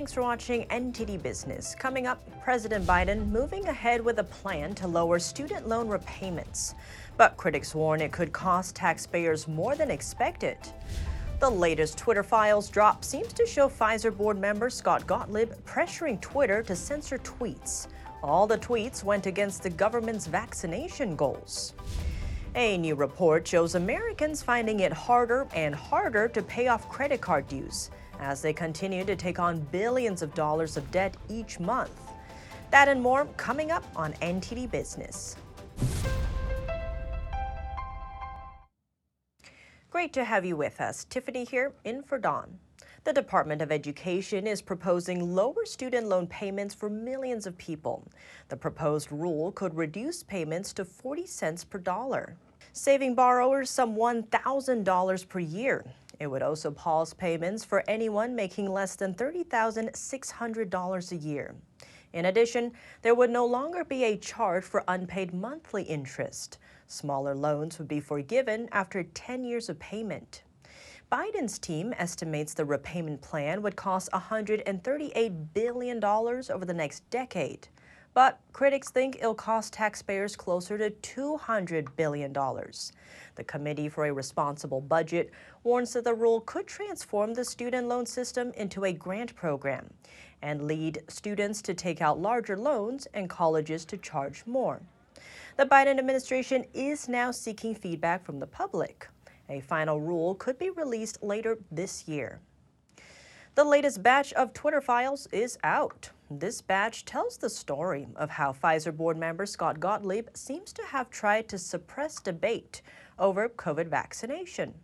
Thanks for watching NTD Business. Coming up, President Biden moving ahead with a plan to lower student loan repayments. But critics warn it could cost taxpayers more than expected. The latest Twitter files drop seems to show Pfizer board member Scott Gottlieb pressuring Twitter to censor tweets. All the tweets went against the government's vaccination goals. A new report shows Americans finding it harder and harder to pay off credit card dues as they continue to take on billions of dollars of debt each month. That and more coming up on NTD Business. Great to have you with us. Tiffany here in for Don. The Department of Education is proposing lower student loan payments for millions of people. The proposed rule could reduce payments to 40 cents per dollar, saving borrowers some $1,000 per year. It would also pause payments for anyone making less than $30,600 a year. In addition, there would no longer be a charge for unpaid monthly interest. Smaller loans would be forgiven after 10 years of payment. Biden's team estimates the repayment plan would cost $138 billion over the next decade. But critics think it'll cost taxpayers closer to $200 billion. The Committee for a Responsible Budget warns that the rule could transform the student loan system into a grant program and lead students to take out larger loans and colleges to charge more. The Biden administration is now seeking feedback from the public. A final rule could be released later this year. The latest batch of Twitter files is out. This batch tells the story of how Pfizer board member Scott Gottlieb seems to have tried to suppress debate over COVID vaccination.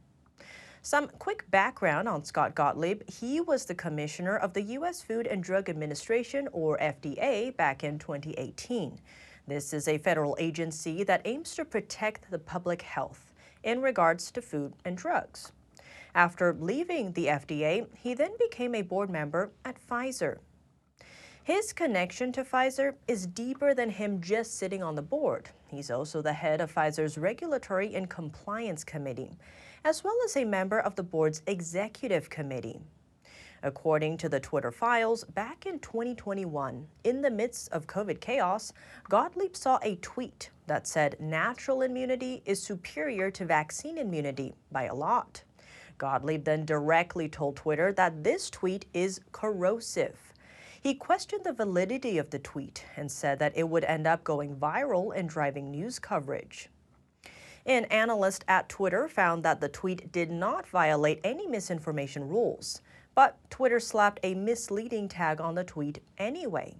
Some quick background on Scott Gottlieb. He was the commissioner of the U.S. Food and Drug Administration, or FDA, back in 2018. This is a federal agency that aims to protect the public health in regards to food and drugs. After leaving the FDA, he then became a board member at Pfizer. His connection to Pfizer is deeper than him just sitting on the board. He's also the head of Pfizer's Regulatory and Compliance Committee, as well as a member of the board's Executive Committee. According to the Twitter files, back in 2021, in the midst of COVID chaos, Gottlieb saw a tweet that said natural immunity is superior to vaccine immunity by a lot. Gottlieb then directly told Twitter that this tweet is corrosive. He questioned the validity of the tweet and said that it would end up going viral and driving news coverage. An analyst at Twitter found that the tweet did not violate any misinformation rules, but Twitter slapped a misleading tag on the tweet anyway.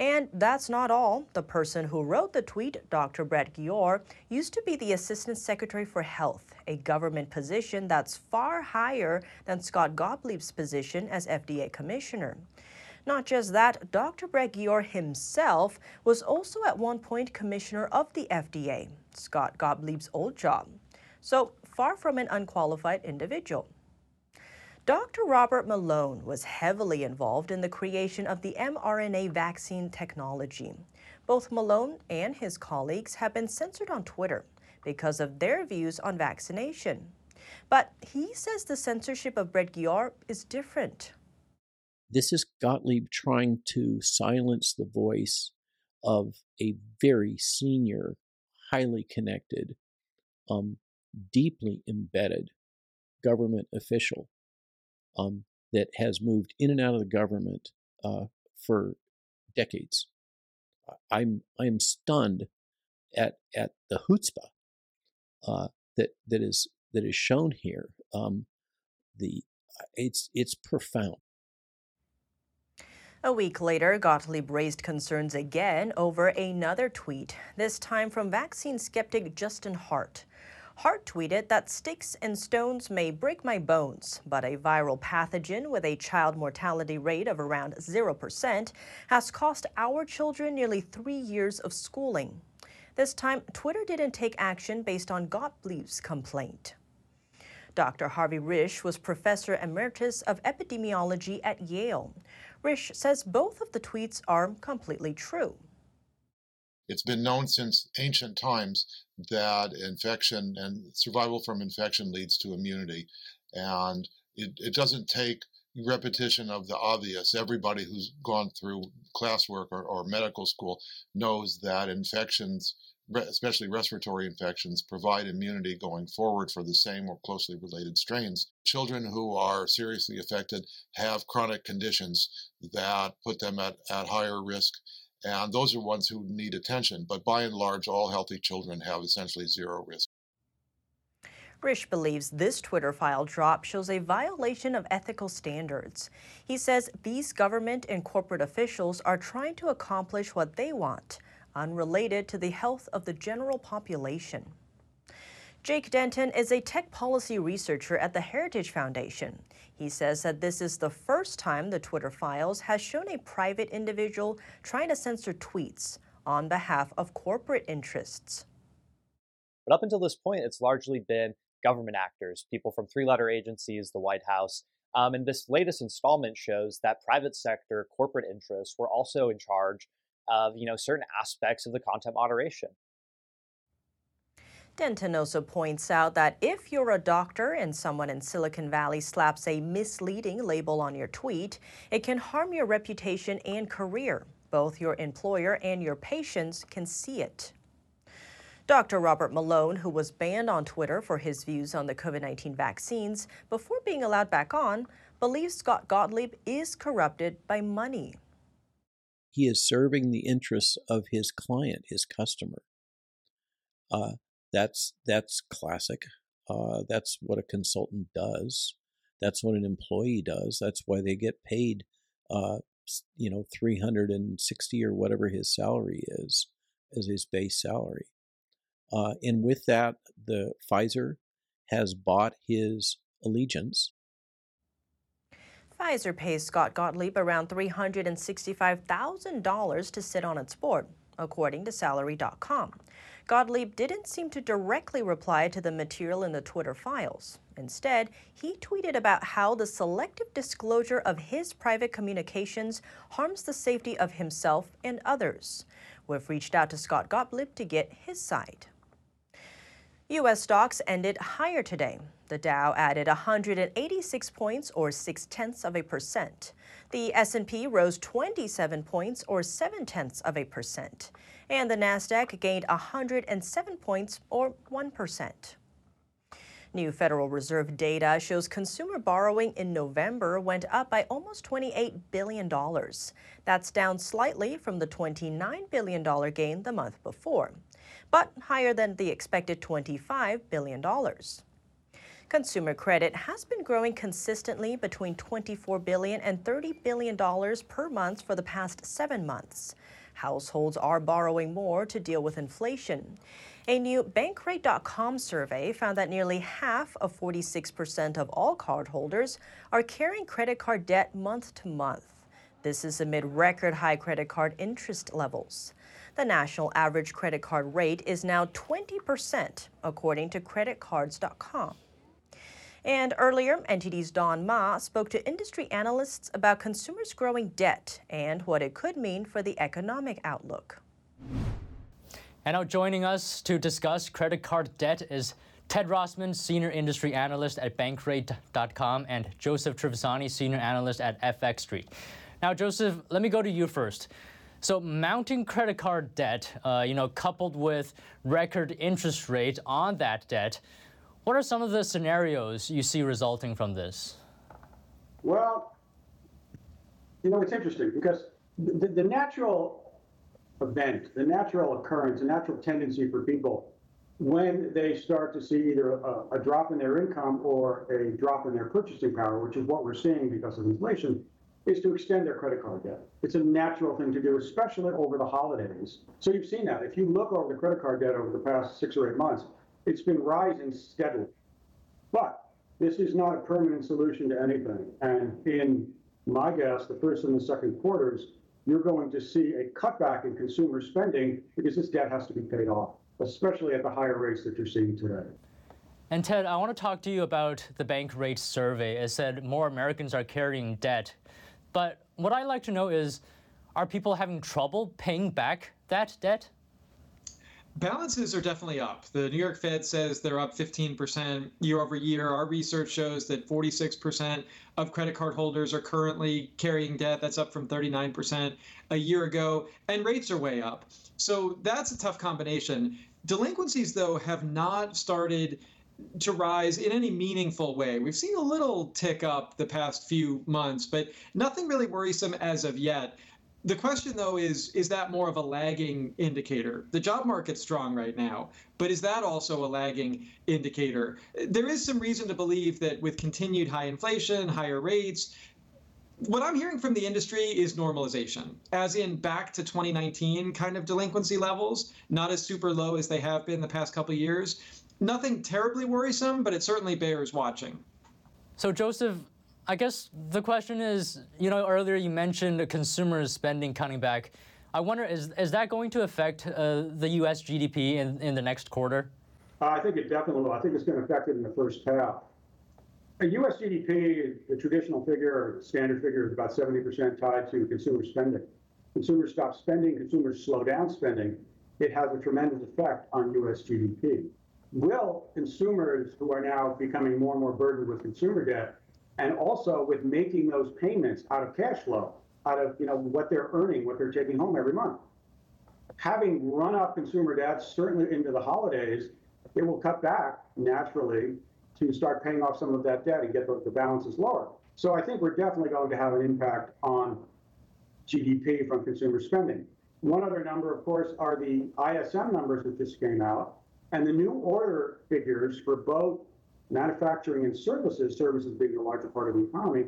And that's not all. The person who wrote the tweet, Dr. Brett Giroir, used to be the Assistant Secretary for Health, a government position that's far higher than Scott Gottlieb's position as FDA Commissioner. Not just that, Dr. Brett Giroir himself was also at one point commissioner of the FDA, Scott Gottlieb's old job. So far from an unqualified individual. Dr. Robert Malone was heavily involved in the creation of the mRNA vaccine technology. Both Malone and his colleagues have been censored on Twitter because of their views on vaccination. But he says the censorship of Brett Giroir is different. This is Gottlieb trying to silence the voice of a very senior, highly connected, um, deeply embedded government official um, that has moved in and out of the government uh, for decades. I'm I'm stunned at at the chutzpah uh, that that is that is shown here. Um, the it's it's profound. A week later, Gottlieb raised concerns again over another tweet, this time from vaccine skeptic Justin Hart. Hart tweeted that sticks and stones may break my bones, but a viral pathogen with a child mortality rate of around 0% has cost our children nearly three years of schooling. This time, Twitter didn't take action based on Gottlieb's complaint. Dr. Harvey Risch was professor emeritus of epidemiology at Yale. Risch says both of the tweets are completely true. It's been known since ancient times that infection and survival from infection leads to immunity. And it, it doesn't take repetition of the obvious. Everybody who's gone through classwork or, or medical school knows that infections, especially respiratory infections, provide immunity going forward for the same or closely related strains. Children who are seriously affected have chronic conditions that put them at, at higher risk. And those are ones who need attention. But by and large, all healthy children have essentially zero risk. Risch believes this Twitter file drop shows a violation of ethical standards. He says these government and corporate officials are trying to accomplish what they want, unrelated to the health of the general population. Jake Denton is a tech policy researcher at the Heritage Foundation. He says that this is the first time the Twitter files has shown a private individual trying to censor tweets on behalf of corporate interests. But up until this point, it's largely been government actors, people from three letter agencies, the White House. Um, and this latest installment shows that private sector corporate interests were also in charge of you know certain aspects of the content moderation. Denton also points out that if you're a doctor and someone in Silicon Valley slaps a misleading label on your tweet, it can harm your reputation and career. Both your employer and your patients can see it. Dr. Robert Malone, who was banned on Twitter for his views on the COVID 19 vaccines before being allowed back on, believes Scott Gottlieb is corrupted by money. He is serving the interests of his client, his customer. Uh, that's that's classic. Uh, that's what a consultant does. That's what an employee does. That's why they get paid, uh, you know, three hundred and sixty or whatever his salary is as his base salary. Uh, and with that, the Pfizer has bought his allegiance. Pfizer pays Scott Gottlieb around $365,000 to sit on its board, according to Salary.com. Gottlieb didn't seem to directly reply to the material in the Twitter files. Instead, he tweeted about how the selective disclosure of his private communications harms the safety of himself and others. We've reached out to Scott Gottlieb to get his side. U.S. stocks ended higher today. The Dow added 186 points, or six tenths of a percent. The S&P rose 27 points, or seven tenths of a percent, and the Nasdaq gained 107 points, or one percent. New Federal Reserve data shows consumer borrowing in November went up by almost $28 billion. That's down slightly from the $29 billion gain the month before but higher than the expected $25 billion. Consumer credit has been growing consistently between $24 billion and $30 billion per month for the past seven months. Households are borrowing more to deal with inflation. A new Bankrate.com survey found that nearly half of 46% of all cardholders are carrying credit card debt month to month. This is amid record high credit card interest levels. The national average credit card rate is now 20%, according to creditcards.com. And earlier, NTD's Don Ma spoke to industry analysts about consumers' growing debt and what it could mean for the economic outlook. And now joining us to discuss credit card debt is Ted Rossman, Senior Industry Analyst at Bankrate.com, and Joseph Trevisani, Senior Analyst at FX Street. Now, Joseph, let me go to you first. So mounting credit card debt, uh, you know, coupled with record interest rate on that debt, what are some of the scenarios you see resulting from this? Well, you know, it's interesting because the, the natural event, the natural occurrence, the natural tendency for people when they start to see either a, a, drop in their income or a drop in their purchasing power, which is what we're seeing because of inflation, is to extend their credit card debt. It's a natural thing to do, especially over the holidays. So you've seen that. If you look over the credit card debt over the past six or eight months, it's been rising steadily. But this is not a permanent solution to anything. And in my guess, the first and the second quarters, you're going to see a cutback in consumer spending because this debt has to be paid off, especially at the higher rates that you're seeing today. And Ted, I want to talk to you about the bank rate survey. It said more Americans are carrying debt but what I'd like to know is are people having trouble paying back that debt? Balances are definitely up. The New York Fed says they're up 15% year over year. Our research shows that 46% of credit card holders are currently carrying debt. That's up from 39% a year ago. And rates are way up. So that's a tough combination. Delinquencies, though, have not started to rise in any meaningful way. We've seen a little tick up the past few months, but nothing really worrisome as of yet. The question, though, is is that more of a lagging indicator? The job market's strong right now, but is that also a lagging indicator? There is some reason to believe that with continued high inflation, higher rates, what I'm hearing from the industry is normalization, as in back to 2019 kind of delinquency levels, not as super low as they have been the past couple years. Nothing terribly worrisome, but it certainly bears watching. So, Joseph, I guess the question is, you know, earlier you mentioned consumer spending cutting back. I wonder, is, is that going to affect uh, the U.S. GDP in, in the next quarter? Uh, I think it definitely will. I think it's going to affect it in the first half. A U.S. GDP, the traditional figure standard figure is about 70% tied to consumer spending. Consumers stop spending, consumers slow down spending. It has a tremendous effect on U.S. GDP. Will consumers who are now becoming more and more burdened with consumer debt and also with making those payments out of cash flow, out of you know what they're earning, what they're taking home every month. Having run up consumer debt certainly into the holidays, it will cut back naturally to start paying off some of that debt and get the, the balances lower. So I think we're definitely going to have an impact on GDP from consumer spending. One other number, of course, are the ISM numbers that just came out, and the new order figures for both manufacturing and services, services being the larger part of the economy,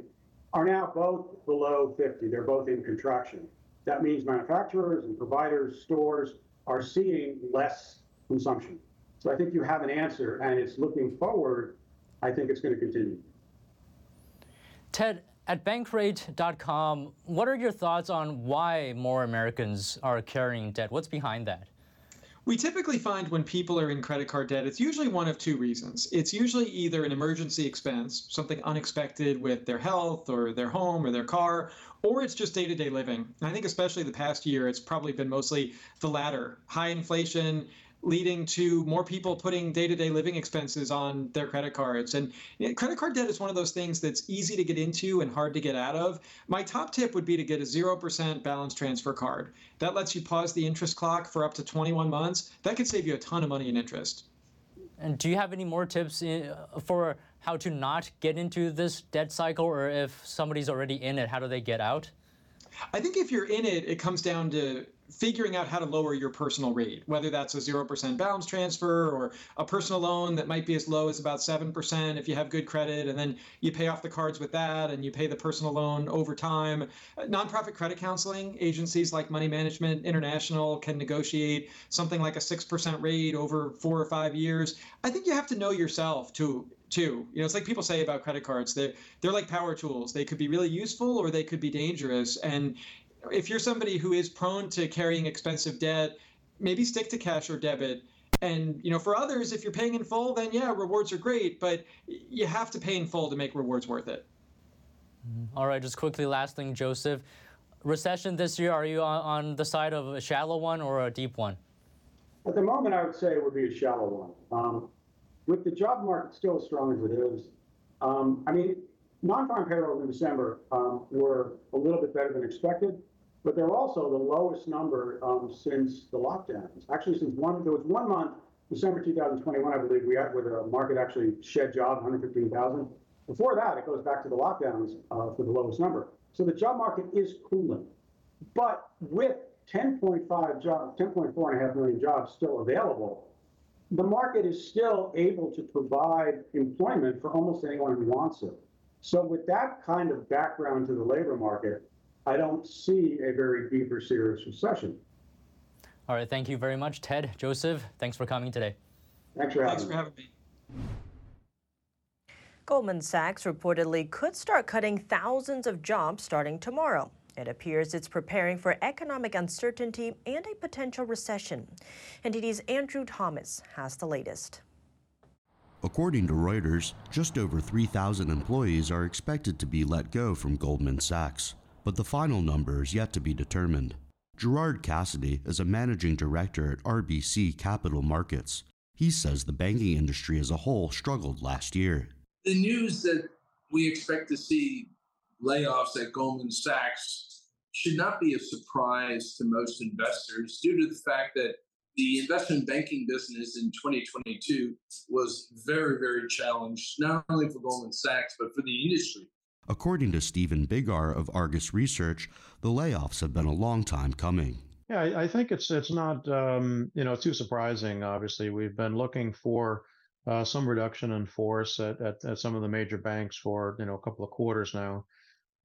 are now both below 50. They're both in contraction. That means manufacturers and providers, stores are seeing less consumption. So I think you have an answer, and it's looking forward. I think it's going to continue. Ted, at bankrate.com, what are your thoughts on why more Americans are carrying debt? What's behind that? We typically find when people are in credit card debt, it's usually one of two reasons. It's usually either an emergency expense, something unexpected with their health or their home or their car, or it's just day to day living. And I think, especially the past year, it's probably been mostly the latter high inflation, leading to more people putting day-to-day living expenses on their credit cards. And credit card debt is one of those things that's easy to get into and hard to get out of. My top tip would be to get a 0% balance transfer card. That lets you pause the interest clock for up to 21 months. That could save you a ton of money in interest. And do you have any more tips uh, for how to not get into this debt cycle or if somebody's already in it, how do they get out? I think if you're in it, it comes down to figuring out how to lower your personal rate, whether that's a 0% balance transfer or a personal loan that might be as low as about 7% if you have good credit, and then you pay off the cards with that and you pay the personal loan over time. Nonprofit credit counseling agencies like Money Management International can negotiate something like a 6% rate over four or five years. I think you have to know yourself to too. You know, it's like people say about credit cards. They're they're like power tools. They could be really useful or they could be dangerous. And if you're somebody who is prone to carrying expensive debt, maybe stick to cash or debit. And you know, for others, if you're paying in full, then yeah, rewards are great, but you have to pay in full to make rewards worth it. Mm-hmm. All right, just quickly, last thing, Joseph. Recession this year, are you on, on the side of a shallow one or a deep one? At the moment, I would say it would be a shallow one. Um, with the job market still as strong as it is, um, I mean, non-farm payrolls in December um, were a little bit better than expected but they're also the lowest number um, since the lockdowns. Actually, since one, there was one month, December 2021, I believe, we had where the market actually shed jobs, 115,000. Before that, it goes back to the lockdowns uh, for the lowest number. So the job market is cooling, but with 10.5 jobs, 10.4 and a half million jobs still available, the market is still able to provide employment for almost anyone who wants it. So with that kind of background to the labor market, I don't see a very deep or serious recession. All right, thank you very much, Ted. Joseph, thanks for coming today. Thanks for having, thanks for having me. Goldman Sachs reportedly could start cutting thousands of jobs starting tomorrow. It appears it's preparing for economic uncertainty and a potential recession. NTD's Andrew Thomas has the latest. According to Reuters, just over 3,000 employees are expected to be let go from Goldman Sachs but the final number is yet to be determined. Gerard Cassidy is a managing director at RBC Capital Markets. He says the banking industry as a whole struggled last year. The news that we expect to see layoffs at Goldman Sachs should not be a surprise to most investors due to the fact that the investment banking business in 2022 was very, very challenged, not only for Goldman Sachs, but for the industry. According to Stephen Biggar of Argus Research, the layoffs have been a long time coming. Yeah, I, I think it's it's not um, you know too surprising. Obviously, we've been looking for uh, some reduction in force at, at, at, some of the major banks for you know a couple of quarters now,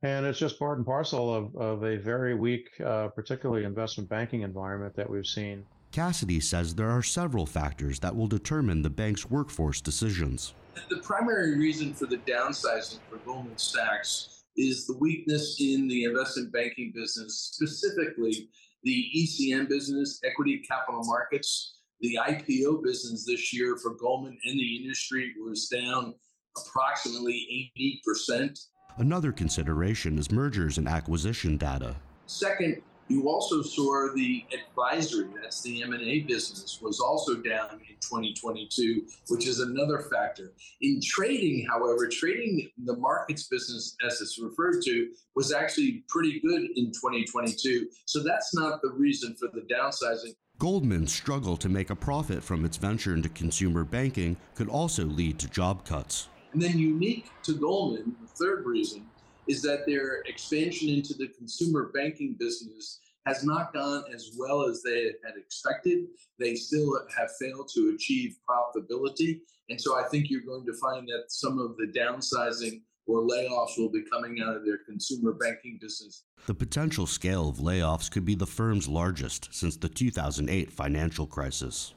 and it's just part and parcel of of a very weak, uh, particularly investment banking environment that we've seen. Cassidy says there are several factors that will determine the bank's workforce decisions. The primary reason for the downsizing for Goldman Sachs is the weakness in the investment banking business, specifically the ECM business, equity capital markets. The IPO business this year for Goldman and the industry was down approximately 80%. Another consideration is mergers and acquisition data. Second, you also saw the advisory, that's the M&A business, was also down in 2022, which is another factor. In trading, however, trading the markets business, as it's referred to, was actually pretty good in 2022. So that's not the reason for the downsizing. Goldman's struggle to make a profit from its venture into consumer banking could also lead to job cuts. And then, unique to Goldman, the third reason is that their expansion into the consumer banking business has not gone as well as they had expected. They still have failed to achieve profitability. And so I think you're going to find that some of the downsizing or layoffs will be coming out of their consumer banking business. The potential scale of layoffs could be the firm's largest since the 2008 financial crisis.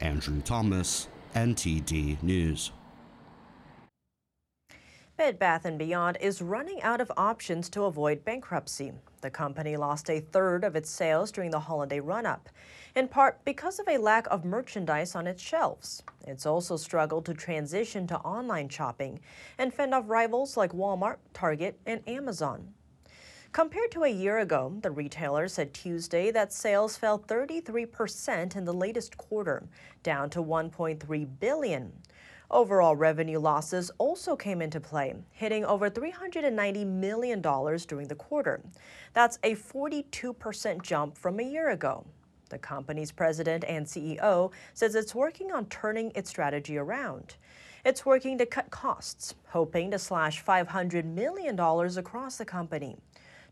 Andrew Thomas, NTD News. Bed Bath & Beyond is running out of options to avoid bankruptcy. The company lost a third of its sales during the holiday run-up, in part because of a lack of merchandise on its shelves. It's also struggled to transition to online shopping and fend off rivals like Walmart, Target, and Amazon. Compared to a year ago, the retailer said Tuesday that sales fell 33% in the latest quarter, down to 1.3 billion. Overall revenue losses also came into play, hitting over $390 million during the quarter. That's a 42% jump from a year ago. The company's president and CEO says it's working on turning its strategy around. It's working to cut costs, hoping to slash $500 million across the company.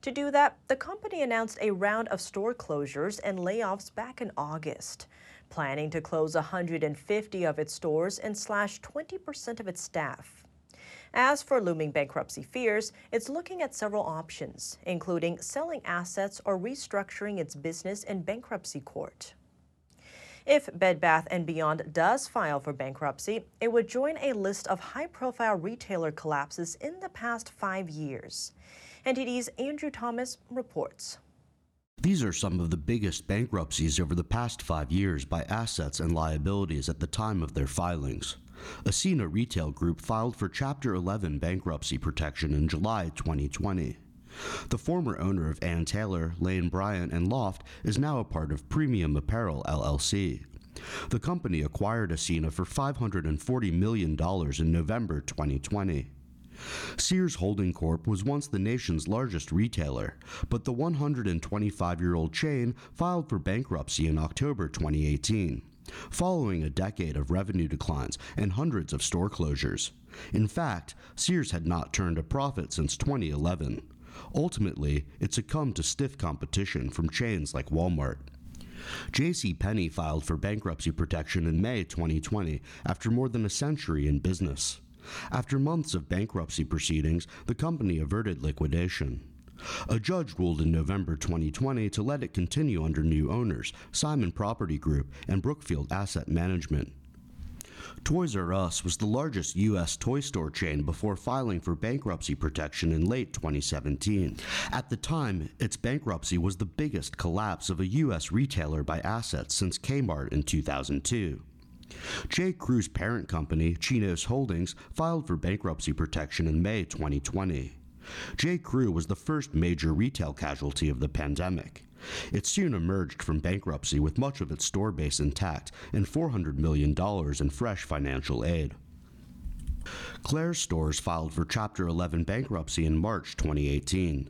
To do that, the company announced a round of store closures and layoffs back in August planning to close 150 of its stores and slash 20% of its staff. As for looming bankruptcy fears, it's looking at several options, including selling assets or restructuring its business in bankruptcy court. If Bed Bath & Beyond does file for bankruptcy, it would join a list of high-profile retailer collapses in the past five years. NTD's Andrew Thomas reports. These are some of the biggest bankruptcies over the past five years by assets and liabilities at the time of their filings. Ascena Retail Group filed for Chapter 11 bankruptcy protection in July 2020. The former owner of Ann Taylor, Lane Bryant, and Loft is now a part of Premium Apparel LLC. The company acquired Ascena for $540 million in November 2020. Sears Holding Corp was once the nation's largest retailer, but the 125 year old chain filed for bankruptcy in October 2018, following a decade of revenue declines and hundreds of store closures. In fact, Sears had not turned a profit since 2011. Ultimately, it succumbed to stiff competition from chains like Walmart. J.C. Penney filed for bankruptcy protection in May 2020 after more than a century in business. After months of bankruptcy proceedings, the company averted liquidation. A judge ruled in November 2020 to let it continue under new owners, Simon Property Group and Brookfield Asset Management. Toys R Us was the largest U.S. toy store chain before filing for bankruptcy protection in late 2017. At the time, its bankruptcy was the biggest collapse of a U.S. retailer by assets since Kmart in 2002. J. Crew's parent company, Chinos Holdings, filed for bankruptcy protection in May 2020. J. Crew was the first major retail casualty of the pandemic. It soon emerged from bankruptcy with much of its store base intact and $400 million in fresh financial aid. Claire's stores filed for Chapter 11 bankruptcy in March 2018.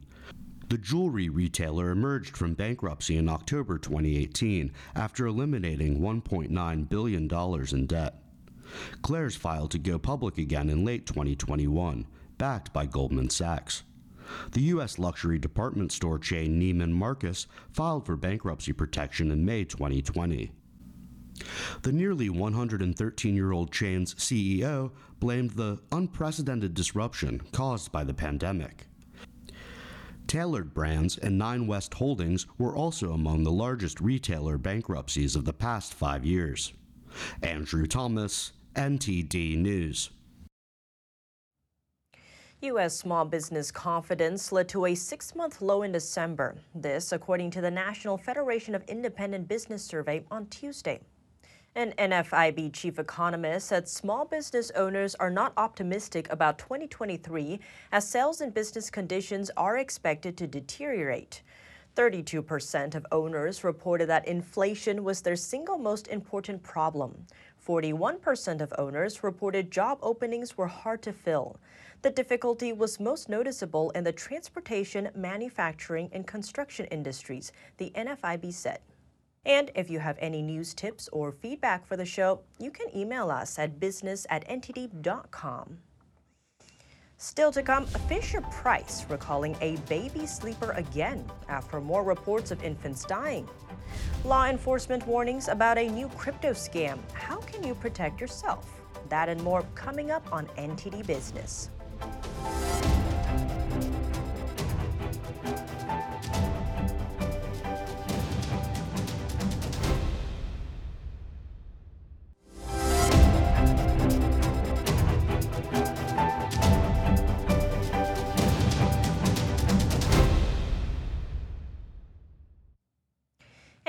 The jewelry retailer emerged from bankruptcy in October 2018 after eliminating $1.9 billion in debt. Claire's filed to go public again in late 2021, backed by Goldman Sachs. The U.S. luxury department store chain Neiman Marcus filed for bankruptcy protection in May 2020. The nearly 113 year old chain's CEO blamed the unprecedented disruption caused by the pandemic. Tailored Brands and Nine West Holdings were also among the largest retailer bankruptcies of the past five years. Andrew Thomas, NTD News. U.S. small business confidence led to a six month low in December. This, according to the National Federation of Independent Business survey on Tuesday. An NFIB chief economist said small business owners are not optimistic about 2023 as sales and business conditions are expected to deteriorate. 32% of owners reported that inflation was their single most important problem. 41% of owners reported job openings were hard to fill. The difficulty was most noticeable in the transportation, manufacturing, and construction industries, the NFIB said. And if you have any news tips or feedback for the show, you can email us at business at ntd.com. Still to come, Fisher Price recalling a baby sleeper again after more reports of infants dying. Law enforcement warnings about a new crypto scam. How can you protect yourself? That and more coming up on NTD Business.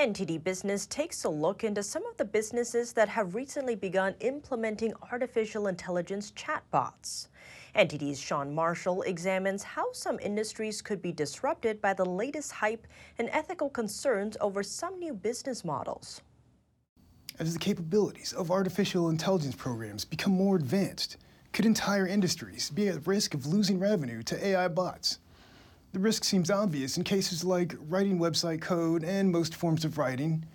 NTD Business takes a look into some of the businesses that have recently begun implementing artificial intelligence chatbots. NTD's Sean Marshall examines how some industries could be disrupted by the latest hype and ethical concerns over some new business models. As the capabilities of artificial intelligence programs become more advanced, could entire industries be at risk of losing revenue to AI bots? The risk seems obvious in cases like writing website code and most forms of writing.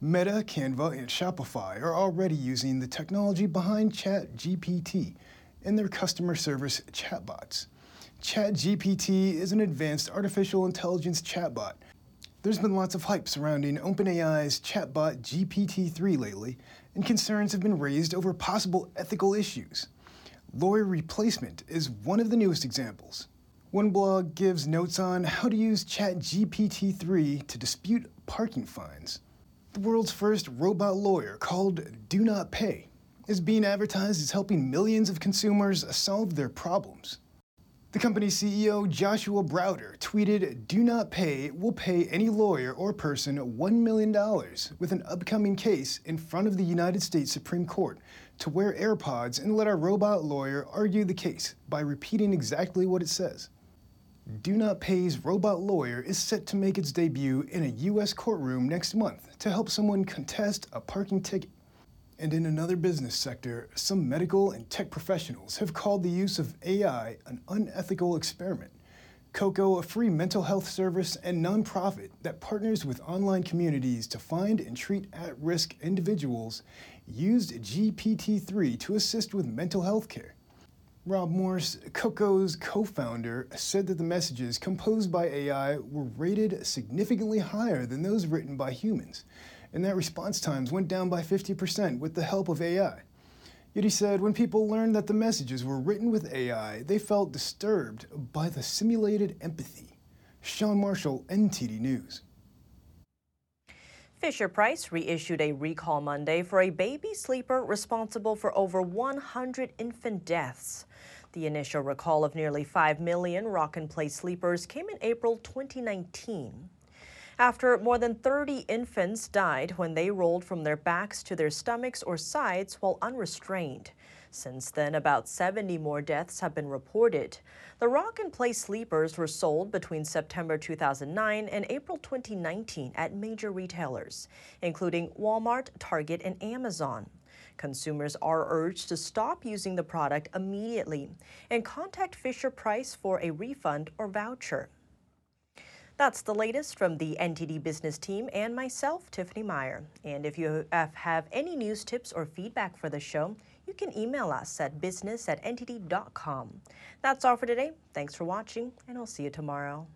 Meta, Canva, and Shopify are already using the technology behind ChatGPT in their customer service chatbots. ChatGPT is an advanced artificial intelligence chatbot. There's been lots of hype surrounding OpenAI's chatbot GPT-3 lately, and concerns have been raised over possible ethical issues. Lawyer replacement is one of the newest examples. One blog gives notes on how to use ChatGPT 3 to dispute parking fines. The world's first robot lawyer, called Do Not Pay, is being advertised as helping millions of consumers solve their problems. The company's CEO, Joshua Browder, tweeted Do Not Pay will pay any lawyer or person $1 million with an upcoming case in front of the United States Supreme Court to wear AirPods and let our robot lawyer argue the case by repeating exactly what it says. Do Not Pay's robot lawyer is set to make its debut in a U.S. courtroom next month to help someone contest a parking ticket. And in another business sector, some medical and tech professionals have called the use of AI an unethical experiment. Koko, a free mental health service and nonprofit that partners with online communities to find and treat at risk individuals, used GPT 3 to assist with mental health care. Rob Morris, Koko's co founder, said that the messages composed by AI were rated significantly higher than those written by humans, and that response times went down by 50% with the help of AI. Yet he said when people learned that the messages were written with AI, they felt disturbed by the simulated empathy. Sean Marshall, NTD News. Fisher Price reissued a recall Monday for a baby sleeper responsible for over 100 infant deaths. The initial recall of nearly 5 million rock and play sleepers came in April 2019. after more than 30 infants died when they rolled from their backs to their stomachs or sides while unrestrained. Since then, about 70 more deaths have been reported. The rock and play sleepers were sold between September 2009 and April 2019 at major retailers, including Walmart, Target, and Amazon. Consumers are urged to stop using the product immediately and contact Fisher Price for a refund or voucher. That's the latest from the NTD business team and myself, Tiffany Meyer. And if you have any news tips or feedback for the show, you can email us at business at ntd.com. That's all for today. Thanks for watching, and I'll see you tomorrow.